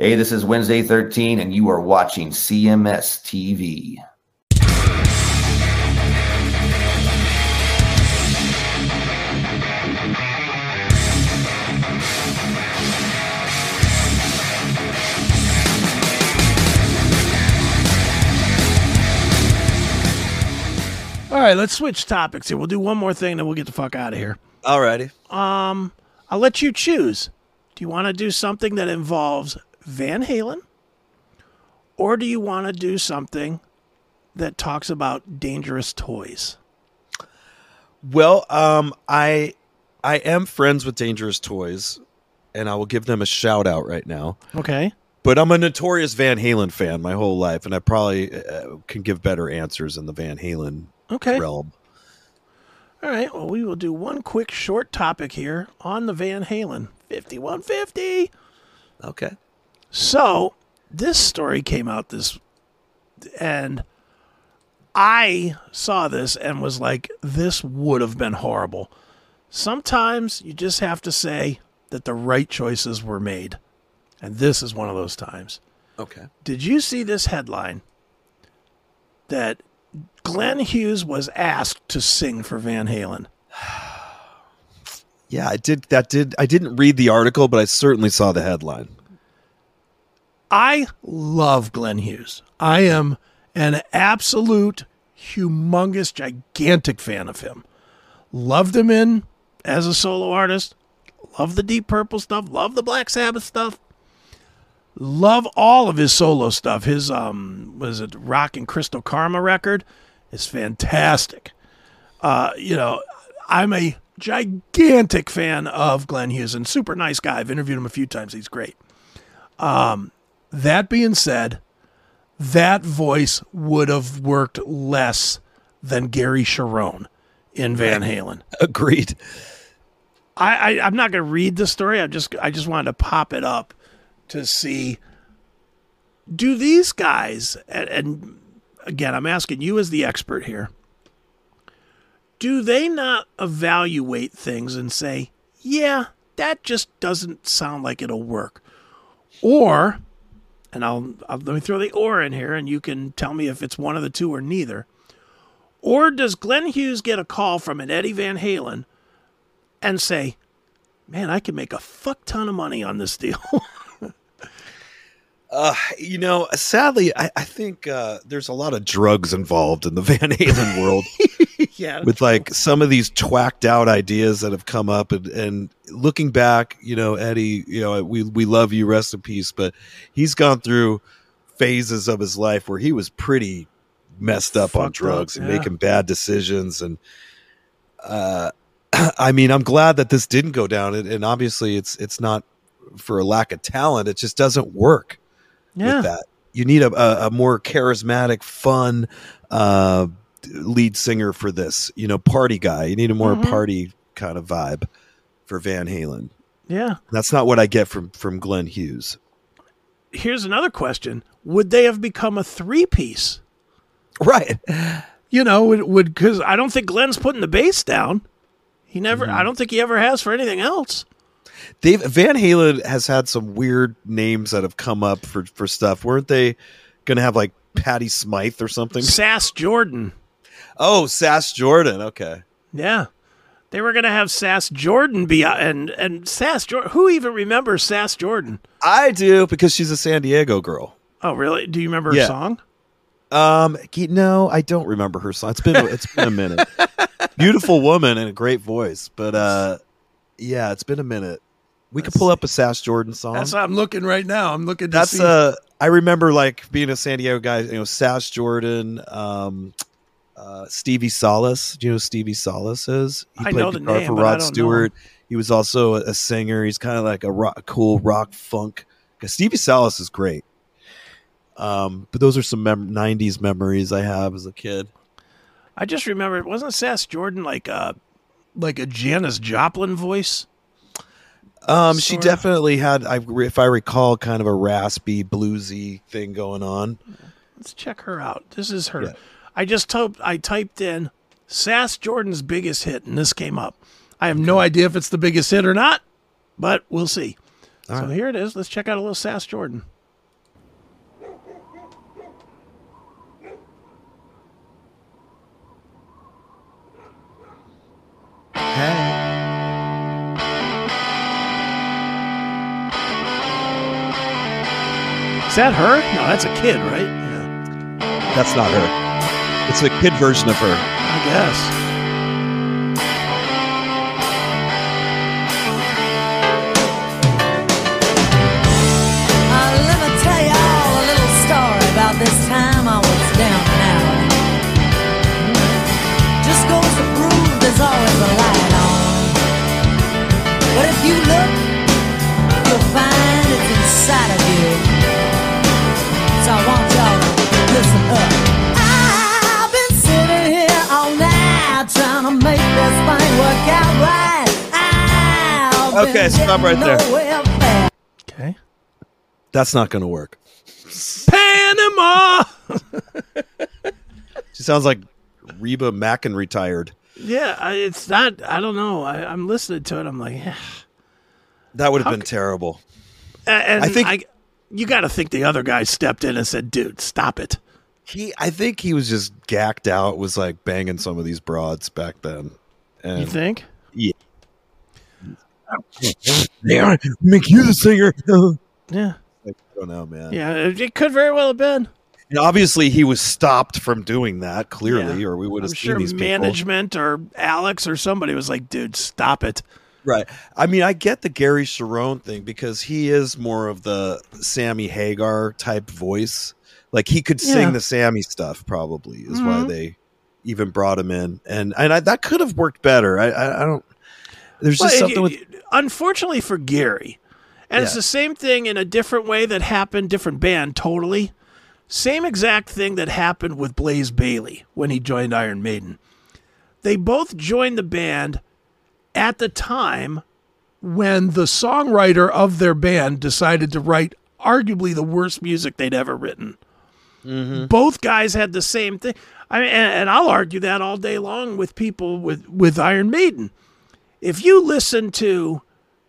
Hey, this is Wednesday 13, and you are watching CMS TV. All right, let's switch topics here. We'll do one more thing, then we'll get the fuck out of here. Alrighty. Um, I'll let you choose. Do you want to do something that involves Van Halen? Or do you want to do something that talks about dangerous toys? Well, um, I I am friends with Dangerous Toys, and I will give them a shout out right now. Okay. But I'm a notorious Van Halen fan my whole life, and I probably uh, can give better answers in the Van Halen Okay. realm. All right. Well, we will do one quick short topic here on the Van Halen 5150. Okay. So, this story came out this, and I saw this and was like, this would have been horrible. Sometimes you just have to say that the right choices were made. And this is one of those times. Okay. Did you see this headline that Glenn Hughes was asked to sing for Van Halen? Yeah, I did. That did. I didn't read the article, but I certainly saw the headline. I love Glenn Hughes. I am an absolute, humongous, gigantic fan of him. Loved him in as a solo artist. Love the Deep Purple stuff. Love the Black Sabbath stuff. Love all of his solo stuff. His um was it Rock and Crystal Karma record is fantastic. Uh, you know, I'm a gigantic fan of Glenn Hughes and super nice guy. I've interviewed him a few times. He's great. That being said, that voice would have worked less than Gary Cherone in Van Halen. Agreed. I, I I'm not going to read the story. I just I just wanted to pop it up to see. Do these guys and, and again I'm asking you as the expert here. Do they not evaluate things and say, yeah, that just doesn't sound like it'll work, or and I'll, I'll let me throw the or in here, and you can tell me if it's one of the two or neither. Or does Glenn Hughes get a call from an Eddie Van Halen and say, "Man, I can make a fuck ton of money on this deal"? You know, sadly, I, I think uh, there's a lot of drugs involved in the Van Halen world. yeah, with like some of these twacked out ideas that have come up and, and looking back you know eddie you know we we love you rest in peace but he's gone through phases of his life where he was pretty messed up on drugs up, and yeah. making bad decisions and uh i mean i'm glad that this didn't go down and, and obviously it's it's not for a lack of talent it just doesn't work yeah. with that. You need a, a, a more charismatic, fun uh, lead singer for this. You know, party guy. You need a more Mhm. party kind of vibe for Van Halen. yeah. That's not what I get from from Glenn Hughes. Here's another question: Would they have become a three piece? Right. You know, would would because I don't think Glenn's putting the bass down. He never. I don't think he ever has for anything else. Dave Van Halen has had some weird names that have come up for for stuff. Weren't they going to have like Patty Smyth or something? Sass Jordan. Oh, Sass Jordan. Okay. Yeah. They were going to have Sass Jordan be and and Sass Jordan. Who even remembers Sass Jordan? I do because she's a San Diego girl. Oh, really? Do you remember her Yeah. song? Um, no, I don't remember her song. It's been it's been a minute. Beautiful woman and a great voice, but uh, yeah, it's been a minute. We could pull up a Sass Jordan song. That's what I'm looking right now. I'm looking. To That's see. uh, I remember like being a San Diego guy. You know, Sass Jordan, um, uh, Stevie Salas. Do you know who Stevie Salas is? He I know the guitar name, for Rod don't know Stewart. He was also a, a singer. He's kind of like a rock, cool rock funk. 'Cause Stevie Salas is great. Um, but those are some mem- '90s memories I have as a kid. I just remember. Wasn't Sass Jordan like a like a Janis Joplin voice? Um, she definitely had, I, if I recall, kind of a raspy, bluesy thing going on. Let's check her out. This is her. Yeah. I just typed. I typed in Sass Jordan's biggest hit, and this came up. I have no idea if it's the biggest hit or not, but we'll see. So right. here it is. Let's check out a little Sass Jordan. Hey. Is that her? No, that's a kid, right? Yeah, That's not her. It's a kid version of her. I guess. Uh, let me tell you all a little story about this time I was down and out. Just goes to prove there's always a light on. But if you look, you'll find it's inside of Okay, stop right there. Okay. That's not going to work. Panama. She sounds like Reba McEntire. Yeah, I, it's not. I don't know. I, I'm listening to it. I'm like, yeah. That would have been c- terrible. and I think- I, you got to think the other guy stepped in and said, "Dude, stop it." He, I think he was just gacked out. Was like banging some of these broads back then. You think? Yeah, they are make you the singer. Yeah, Like, I don't know, man. yeah. It, it could very well have been. And obviously, he was stopped from doing that. Clearly, Yeah. or we would have I'm seen sure these people. management or Alex or somebody was like, "Dude, stop it." Right. I mean, I get the Gary Cherone thing because he is more of the Sammy Hagar type voice. Like he could Yeah. sing the Sammy stuff. Probably is why Mhm. they even brought him in, and and I, that could have worked better. I I, I don't. There's just Well, something it- with it- unfortunately for Gary, and it's the same thing in a different way that happened, different band, totally. Same exact thing that happened with Blaze Bayley when he joined Iron Maiden. They both joined the band at the time when the songwriter of their band decided to write arguably the worst music they'd ever written. Mm-hmm. Both guys had the same thing. I mean, and, and I'll argue that all day long with people with, with Iron Maiden if you listen to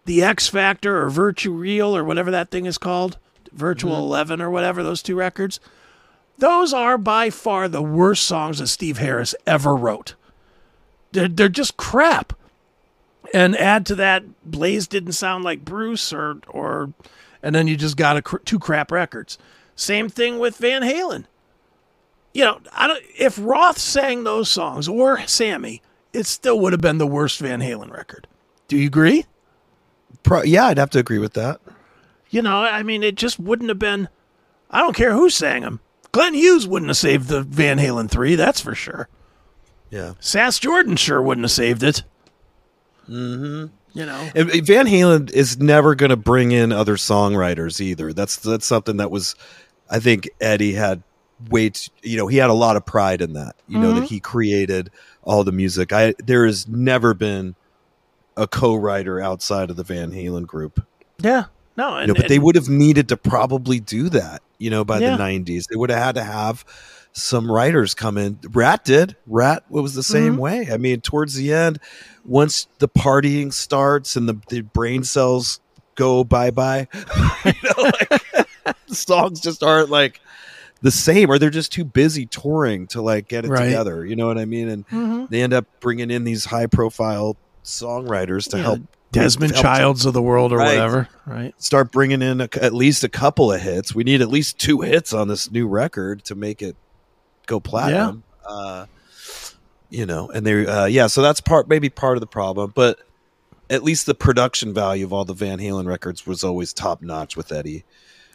the X Factor or Virtual or whatever that thing is called, Virtual mm-hmm. 11 or whatever, those two records, those are by far the worst songs that Steve Harris ever wrote. They're, they're just crap. And add to that, Blaze didn't sound like Bruce, or, or and then you just got a, cr- two crap records. Same thing with Van Halen. You know, I don't, if Roth sang those songs or Sammy, it still would have been the worst Van Halen record. Do you agree? pro- yeah, I'd have to agree with that. You know, I mean, it just wouldn't have been. I don't care who sang them. Glenn Hughes wouldn't have saved the Van Halen three, that's for sure. Yeah, Sass Jordan sure wouldn't have saved it. Mm-hmm. You know, and Van Halen is never going to bring in other songwriters either. That's that's something that was, I think Eddie had way t- you know he had a lot of pride in that. You know that he created all the music. I there has never been a co-writer outside of the Van Halen group. yeah, no, You know, but they would have needed to probably do that. You know, by Yeah. the '90s, they would have had to have some writers come in. Ratt did. Ratt was the same Mm-hmm. way. I mean, towards the end, once the partying starts and the, the brain cells go bye bye, you know, like songs just aren't like the same, or they're just too busy touring to like get it Right. together. You know what I mean? And Mhm. they end up bringing in these high profile songwriters to Yeah, help Desmond help Childs of the world or Right. whatever, right? start bringing in a, at least a couple of hits. We need at least two hits on this new record to make it go platinum. Uh, you know, and they, uh, yeah, so that's part, maybe part of the problem, but at least the production value of all the Van Halen records was always top notch with Eddie.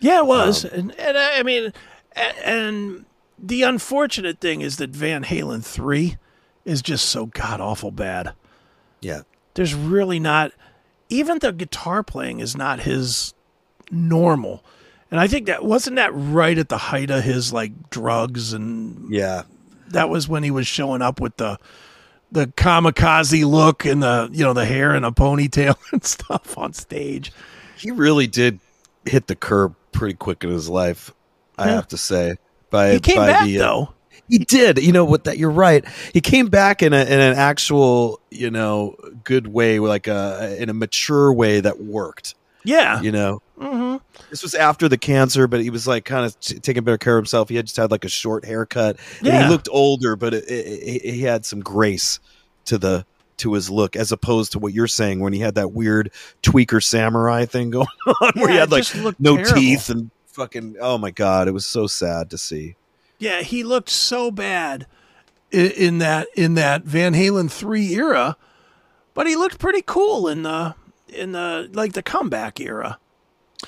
Yeah, it was, Um, and and I I mean, a- and the unfortunate thing is that Van Halen three is just so god awful bad. Yeah. There's really not, even the guitar playing is not his normal, and I think that wasn't that right at the height of his like drugs, and Yeah. that was when he was showing up with the the kamikaze look and the you know the hair and a ponytail and stuff on stage. He really did hit the curb pretty quick in his life, I Yeah. have to say. By, He came by back the, uh, though. He did. You know what? That you're right. He came back in a in an actual, you know, good way, like a in a mature way that worked. Yeah. You know, mm-hmm. this was after the cancer, but he was like kind of t- taking better care of himself. He had just had like a short haircut. And Yeah. he looked older, but it, it, it, he had some grace to the to his look, as opposed to what you're saying when he had that weird tweaker samurai thing going on, where he had like no terrible. teeth and fucking. Oh my god, it was so sad to see. Yeah, he looked so bad in, in that in that Van Halen three era, but he looked pretty cool in the in the like the comeback era.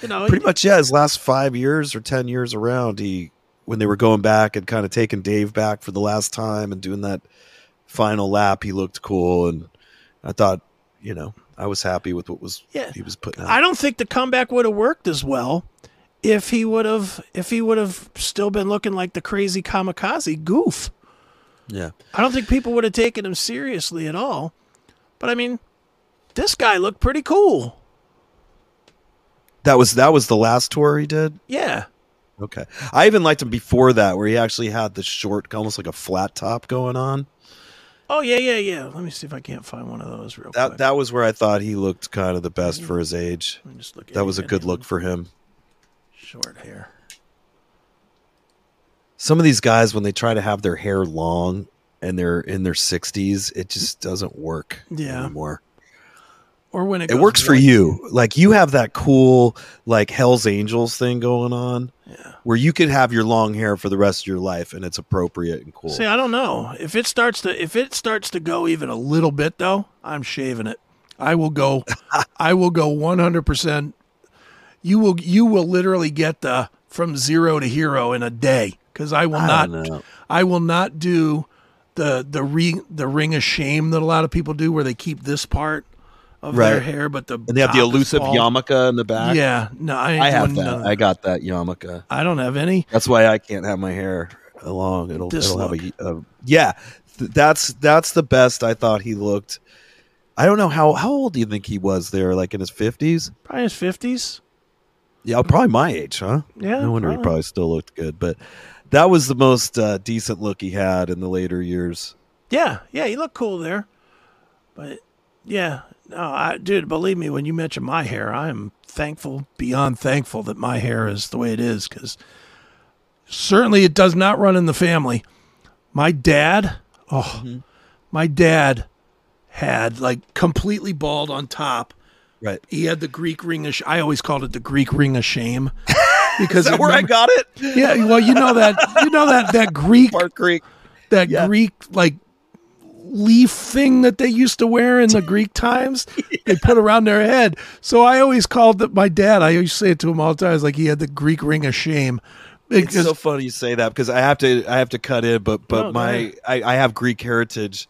You know, Pretty much, yeah. His last five years or ten years around, he when they were going back and kind of taking Dave back for the last time and doing that final lap, he looked cool, and I thought, you know, I was happy with what was Yeah. he was putting out. I don't think the comeback would have worked as well if he would have if he would have still been looking like the crazy kamikaze goof. yeah, I don't think people would have taken him seriously at all. But I mean, this guy looked pretty cool. that was that was the last tour he did. Yeah. Okay, I even liked him before that, where he actually had the short, almost like a flat top going on. Oh yeah, yeah, yeah. Let me see if I can't find one of those real That quick. that was where I thought he looked kind of the best mm-hmm. for his age. That was a good look for him. Short hair. some of these guys when they try to have their hair long and they're in their 60s it just doesn't work Yeah. anymore Or when it it works for you like you have that cool like hell's angels thing going on Yeah. where you could have your long hair for the rest of your life and it's appropriate and cool See, I don't know if it starts to if it starts to go even a little bit though. I'm shaving it. I will go. I will go 100. percent You will. You will literally get the from zero to hero in a day because I will I not. I will not do the the ring the ring of shame that a lot of people do where they keep this part of their hair, but the and they have the elusive yarmulke in the back? Yeah, no, I, i have that. i got that yarmulke. I don't have any. that's why i can't have my hair long. It'll, it'll have a, yeah. Th- that's that's the best i thought he looked. I don't know how how old do you think he was there? Like in his 50s Probably his fifties. Yeah, probably my age, huh? Yeah, No wonder he probably. probably still looked good. But that was the most uh, decent look he had in the later years. Yeah, yeah, he looked cool there. But yeah, no, I, dude, believe me, when you mention my hair, I am thankful, beyond thankful that my hair is the way it is because certainly it does not run in the family. My dad, oh, Mm-hmm. my dad had like completely bald on top. Right. He had the Greek ring of. Sh- I always called it the Greek ring of shame because Is that it where I got it? Yeah, well, you know that you know that that Greek Park Creek. that Yeah. Greek like leaf thing that they used to wear in the Greek times. They put around their head. So I always called it my dad. I used to say it to him all the time. It's like he had the Greek ring of shame. It's so funny you say that because I have to I have to cut in, but but Oh, my. I, I have Greek heritage,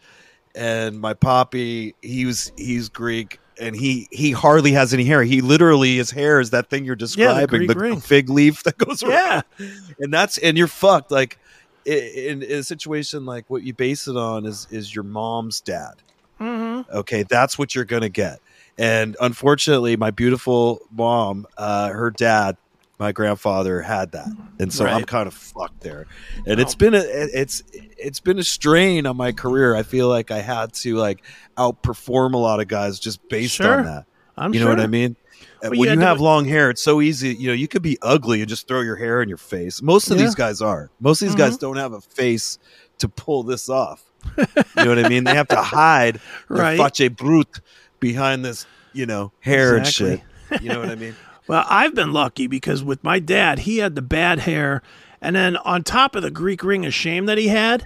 and my poppy he was he's Greek. And he he hardly has any hair. He literally his hair is that thing you're describing, Greek the, ring. fig leaf that goes around. yeah, and that's and you're fucked like in, in a situation like what you base it on is is your mom's dad Mm-hmm. okay that's what you're gonna get and unfortunately my beautiful mom uh her dad my grandfather had that and so i'm kind of fucked there and it's been a it's it's been a strain on my career i feel like i had to like outperform a lot of guys just based Sure. on that I'm you sure. know what I mean? Well, when you to- have long hair, it's so easy. You know, you could be ugly and just throw your hair in your face. Most of Yeah. these guys are. Most of these Mm-hmm. guys don't have a face to pull this off. you know what I mean? They have to hide Right. their face brute behind this, you know, hair Exactly. and shit. You know what I mean? Well, I've been lucky because with my dad, he had the bad hair, and then on top of the Greek ring of shame that he had,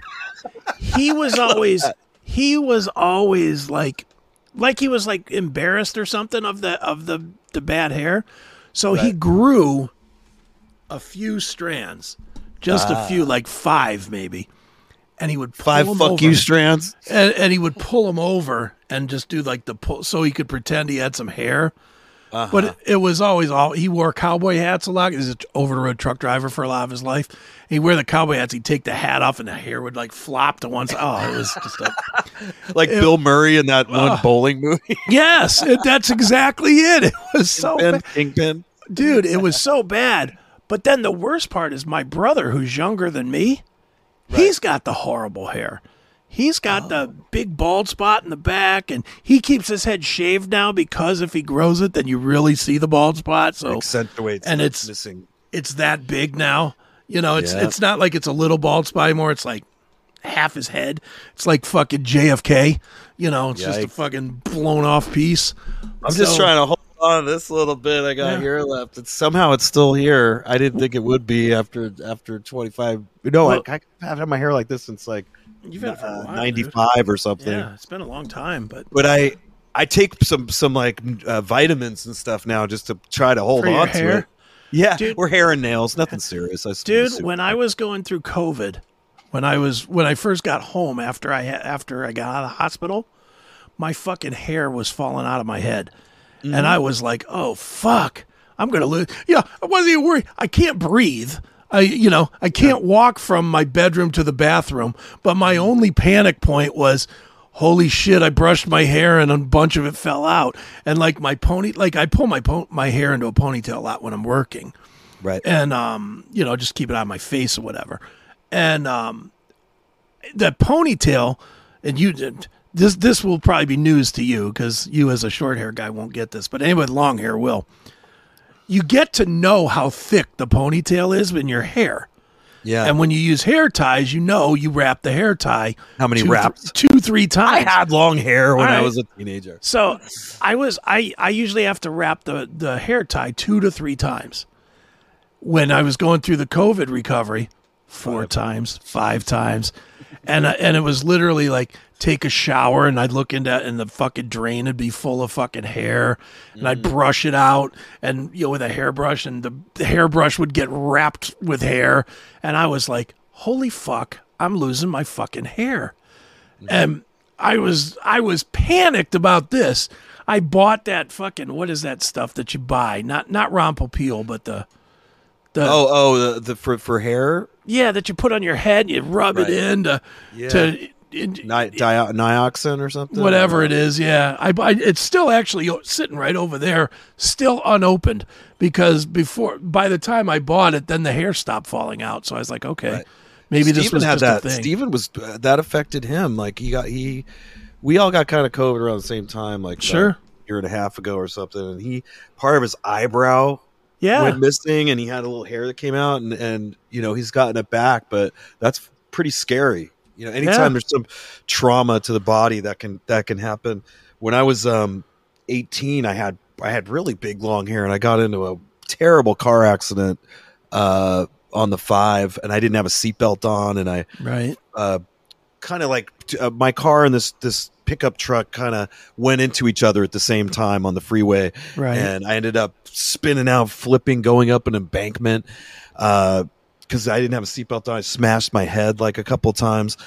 he was always he was always like like he was like embarrassed or something of the of the the bad hair. So he grew a few strands, just a few, ah. like five maybe, and he would pull Five them fuck over you strands. and, and he would pull him over and just do like the pull so he could pretend he had some hair. But it, it was always all he wore cowboy hats a lot. He's an over the road truck driver for a lot of his life. He'd wear the cowboy hats. He'd take the hat off, and the hair would like flop to one side. Oh, it was just a Like Bill Murray in that one uh, bowling movie. yes. It, that's exactly it. It was so bad. Kingpin. dude. It was so bad. But then the worst part is my brother, who's younger than me. He's got the horrible hair. He's got the big bald spot in the back, and he keeps his head shaved now because if he grows it, then you really see the bald spot. So accentuates and it's- missing. it's that big now. You know, it's Yeah. it's not like it's a little bald spot anymore. It's like half his head. It's like fucking JFK. You know, it's just a fucking blown off piece. I'm just trying to hold on this little bit I got Yeah. here left. It's somehow it's still here. I didn't think it would be after after 25. No, Well- I, I've had my hair like this since like You've had it for a uh, while, dude. 95 or something. Yeah, it's been a long time, but But I I take some some like uh, vitamins and stuff now just to try to hold on hair? to it. Yeah, Dude- or hair and nails, nothing serious. I dude, when I was going through COVID, when I was when I first got home after I after I got out of the hospital, my fucking hair was falling out of my head, and I was like, "Oh fuck, I'm gonna lose." Yeah, I wasn't even worried. I can't breathe. I you know I can't walk from my bedroom to the bathroom. But my only panic point was. Holy shit! I brushed my hair and a bunch of it fell out, and like my pony, like I pull my po- my hair into a ponytail a lot when I'm working, right. and um, you know, just keep it on my face or whatever. And um, that ponytail, and you did this. This will probably be news to you because you, as a short hair guy, won't get this, but anyone with long hair will. You get to know how thick the ponytail is in your hair. yeah, And when you use hair ties, you know you wrap the hair tie. How many two, th- wraps? two, three times. I had long hair when All I was a teenager. So I was I I usually have to wrap the the hair tie two to three times. When I was going through the COVID recovery, four times, five times, and uh, and it was literally like take a shower and I'd look into and the fucking drain would be full of fucking hair and I'd brush it out and you know with a hairbrush and the, the hairbrush would get wrapped with hair. And I was like holy fuck I'm losing my fucking hair. And I was I was panicked about this. I bought that fucking what is that stuff that you buy? Not not Rompel Peel, but the the Oh, oh, the, the for for hair, yeah that you put on your head. You rub Right. it in to Yeah. to in, Ni- di- nioxin or something. whatever it is. Yeah, I, I it's still actually sitting right over there, still unopened because before by the time I bought it, then the hair stopped falling out. So I was like, okay, Right. maybe this was had just that. a thing. Steven was uh, that affected him. Like he got he, we all got kind of COVID around the same time. Like Sure. a year and a half ago or something. And he part of his eyebrow yeah, went missing, and he had a little hair that came out, and and you know he's gotten it back, but that's pretty scary. You know, anytime Yeah. there's some trauma to the body that can that can happen. When I was um 18, I had I had really big long hair, and I got into a terrible car accident uh on the five, and I didn't have a seatbelt on, and I right. uh, kind of like uh, my car and this this pickup truck kind of went into each other at the same time on the freeway, Right. and I ended up spinning out, flipping, going up an embankment because I didn't have a seatbelt on. I smashed my head like a couple times,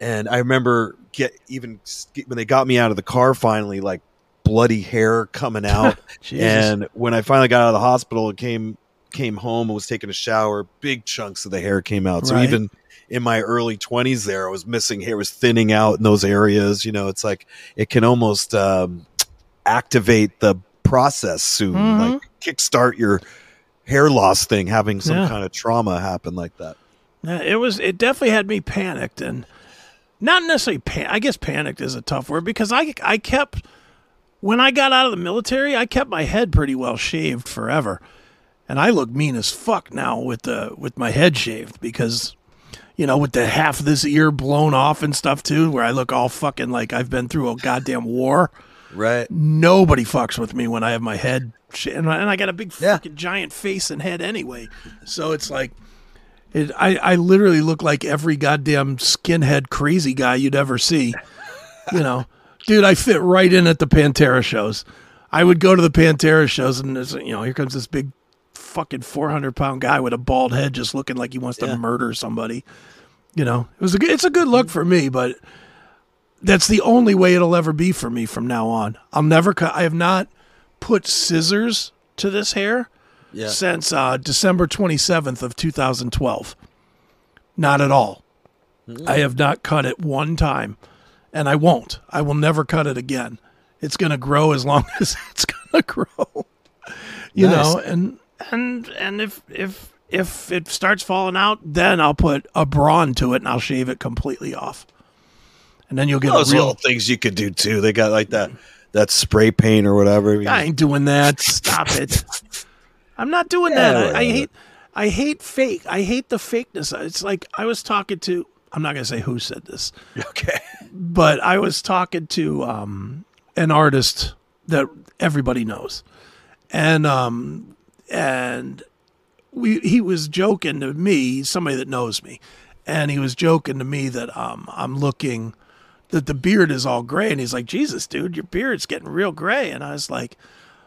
and I remember get even when they got me out of the car finally, like bloody hair coming out. And when I finally got out of the hospital and came came home and was taking a shower, big chunks of the hair came out. So Right. even in my early twenties, there I was missing hair, was thinning out in those areas. You know, it's like it can almost um, activate the process soon, Mhm. like kickstart your hair loss thing, having some Yeah. kind of trauma happen like that. Yeah, it was. It definitely had me panicked, and not necessarily. Pan- I guess panicked is a tough word because I I kept when I got out of the military, I kept my head pretty well shaved forever, and I look mean as fuck now with the with my head shaved because. You know, with the half of this ear blown off and stuff too, where I look all fucking like I've been through a goddamn war. Right. Nobody fucks with me when I have my head, sh- and I, and I got a big Yeah. fucking giant face and head anyway. So it's like, it, I I literally look like every goddamn skinhead crazy guy you'd ever see. You know, dude, I fit right in at the Pantera shows. I would go to the Pantera shows, and you know here comes this big fucking 400 pound guy with a bald head, just looking like he wants Yeah. to murder somebody. You know, it was a good, it's a good look for me, but that's the only way it'll ever be for me from now on. I'll never cut. I have not put scissors to this hair Yeah. since uh, December 27th of 2012. Not at all. I have not cut it one time, and I won't. I will never cut it again. It's going to grow as long as it's going to grow. You Nice. know, and and and if if if it starts falling out, then I'll put a brawn to it and I'll shave it completely off. and then you'll get Those real. little things you could do too. They got like that that spray paint or whatever. I ain't doing that. Stop it. I'm not doing Yeah, that. I, I hate. I hate fake. I hate the fakeness. It's like I was talking to. I'm not gonna say who said this, Okay. but I was talking to um, an artist that everybody knows, and um, and we he was joking to me, somebody that knows me, and he was joking to me that um, I'm looking that the beard is all gray, and he's like, Jesus, dude, your beard's getting real gray, and I was like,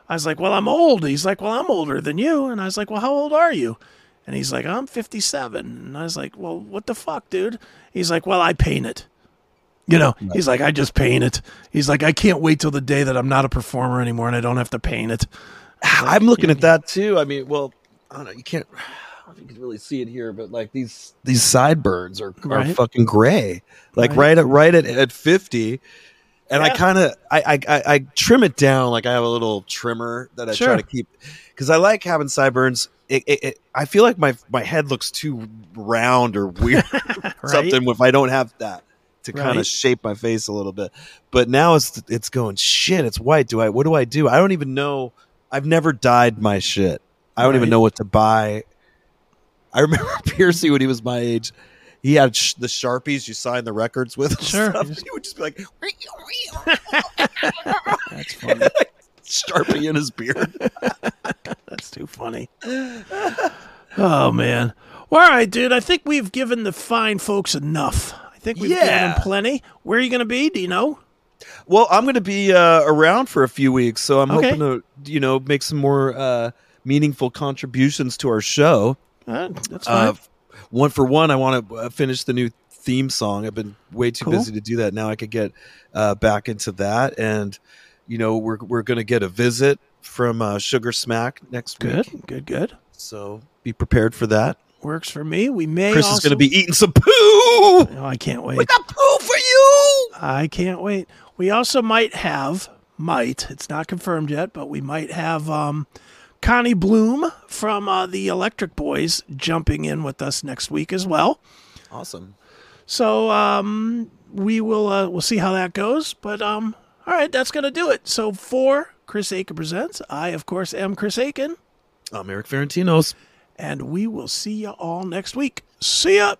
I was like, well, I'm old. He's like, well, I'm older than you, and I was like, well, how old are you? And he's like, I'm 57, and I was like, well, what the fuck, dude? He's like, well, I paint it. You know, he's like, I just paint it. He's like, I can't wait till the day that I'm not a performer anymore and I don't have to paint it. I'm looking at that too. I mean, well, I don't know. You can't. I don't know if you can really see it here, but like these these sideburns are, are Right. fucking gray. Like Right. right, at right at, at fifty. And I kind of I, I I trim it down. Like I have a little trimmer that I Sure. try to keep because I like having sideburns. It, it, it, I feel like my my head looks too round or weird something if I don't have that to kind Right. of shape my face a little bit. But now it's it's going shit. It's white. Do I? What do I do? I don't even know. I've never dyed my shit. I don't even know what to buy. I remember Piercy when he was my age. He had sh- the sharpies you sign the records with. Sure. stuff. He would just be like That's funny. sharpie in his beard. That's too funny. Oh man. Well, all right, dude. I think we've given the fine folks enough. I think we've given Yeah. them plenty. Where are you going to be? Do you know? Well, I'm going to be uh, around for a few weeks, so I'm Okay. hoping to you know make some more uh, meaningful contributions to our show. Uh, that's fine. Uh, one for one, I want to uh, finish the new theme song. I've been way too Cool. busy to do that. Now I could get uh, back into that, and you know we're we're going to get a visit from uh, Sugar Smack next good. week, Good. Good. so be prepared for that. Works for me. We may. Chris also... is going to be eating some poo. Oh, I can't wait. We got poo for you. I can't wait. We also might have, might, it's not confirmed yet, but we might have um, Conny Bloom from uh, the Electric Boys jumping in with us next week as well. Awesome. So um, we will uh, we'll see how that goes. But um, all right, that's gonna do it. So for Chris Akin presents, I of course am Chris Akin, I'm Erik Ferentinos. and we will see you all next week. See ya.